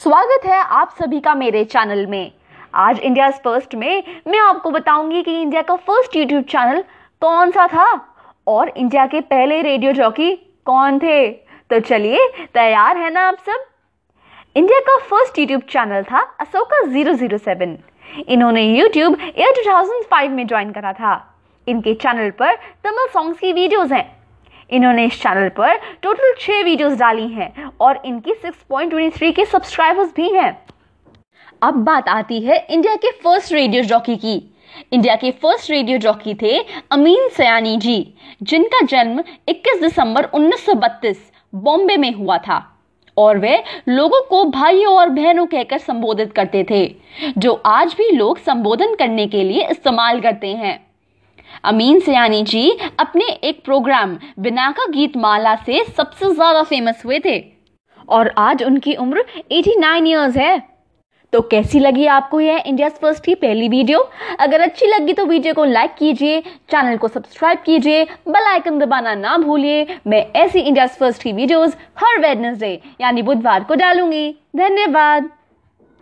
स्वागत है आप सभी का मेरे चैनल में। आज इंडिया फ़र्स्ट में मैं आपको बताऊँगी कि इंडिया का फ़र्स्ट यूट्यूब चैनल कौन सा था और इंडिया के पहले रेडियो जॉकी कौन थे। तो चलिए, तैयार है ना आप सब? इंडिया का फ़र्स्ट यूट्यूब चैनल था अशोका 007 इन्होंने यूट्यूब ईयर 2005 में ज्वाइन करा था। इनके चैनल पर तमिल सॉन्ग्स की वीडियोस हैं। इन्होंने इस चैनल पर टोटल छः वीडियोस डाली हैं और इनकी 6.23 के सब्सक्राइबर्स भी हैं। अब बात आती है इंडिया के फ़र्स्ट रेडियो जॉकी की। इंडिया के फ़र्स्ट रेडियो जॉकी थे अमीन सयानी जी, जिनका जन्म 21 दिसंबर 1932 बॉम्बे में हुआ था और वे लोगों को भाइयों और बहनों कहकर संबोधित करते थे, जो आज भी लोग संबोधन करने के लिए इस्तेमाल करते हैं। अमीन सयानी जी अपने एक प्रोग्राम बिना का गीत माला से सबसे ज़्यादा फ़ेमस हुए थे। और आज उनकी उम्र 89 इयर्स है। तो कैसी लगी आपको यह इंडिया फ़र्स्ट की पहली वीडियो? अगर अच्छी लगी तो वीडियो को लाइक कीजिए चैनल को सब्सक्राइब कीजिए बेल आइकन दबाना ना भूलिए। मैं ऐसी इंडिया फ़र्स्ट की वीडियोस हर वेडनेसडे यानी बुधवार को डालूँगी। धन्यवाद।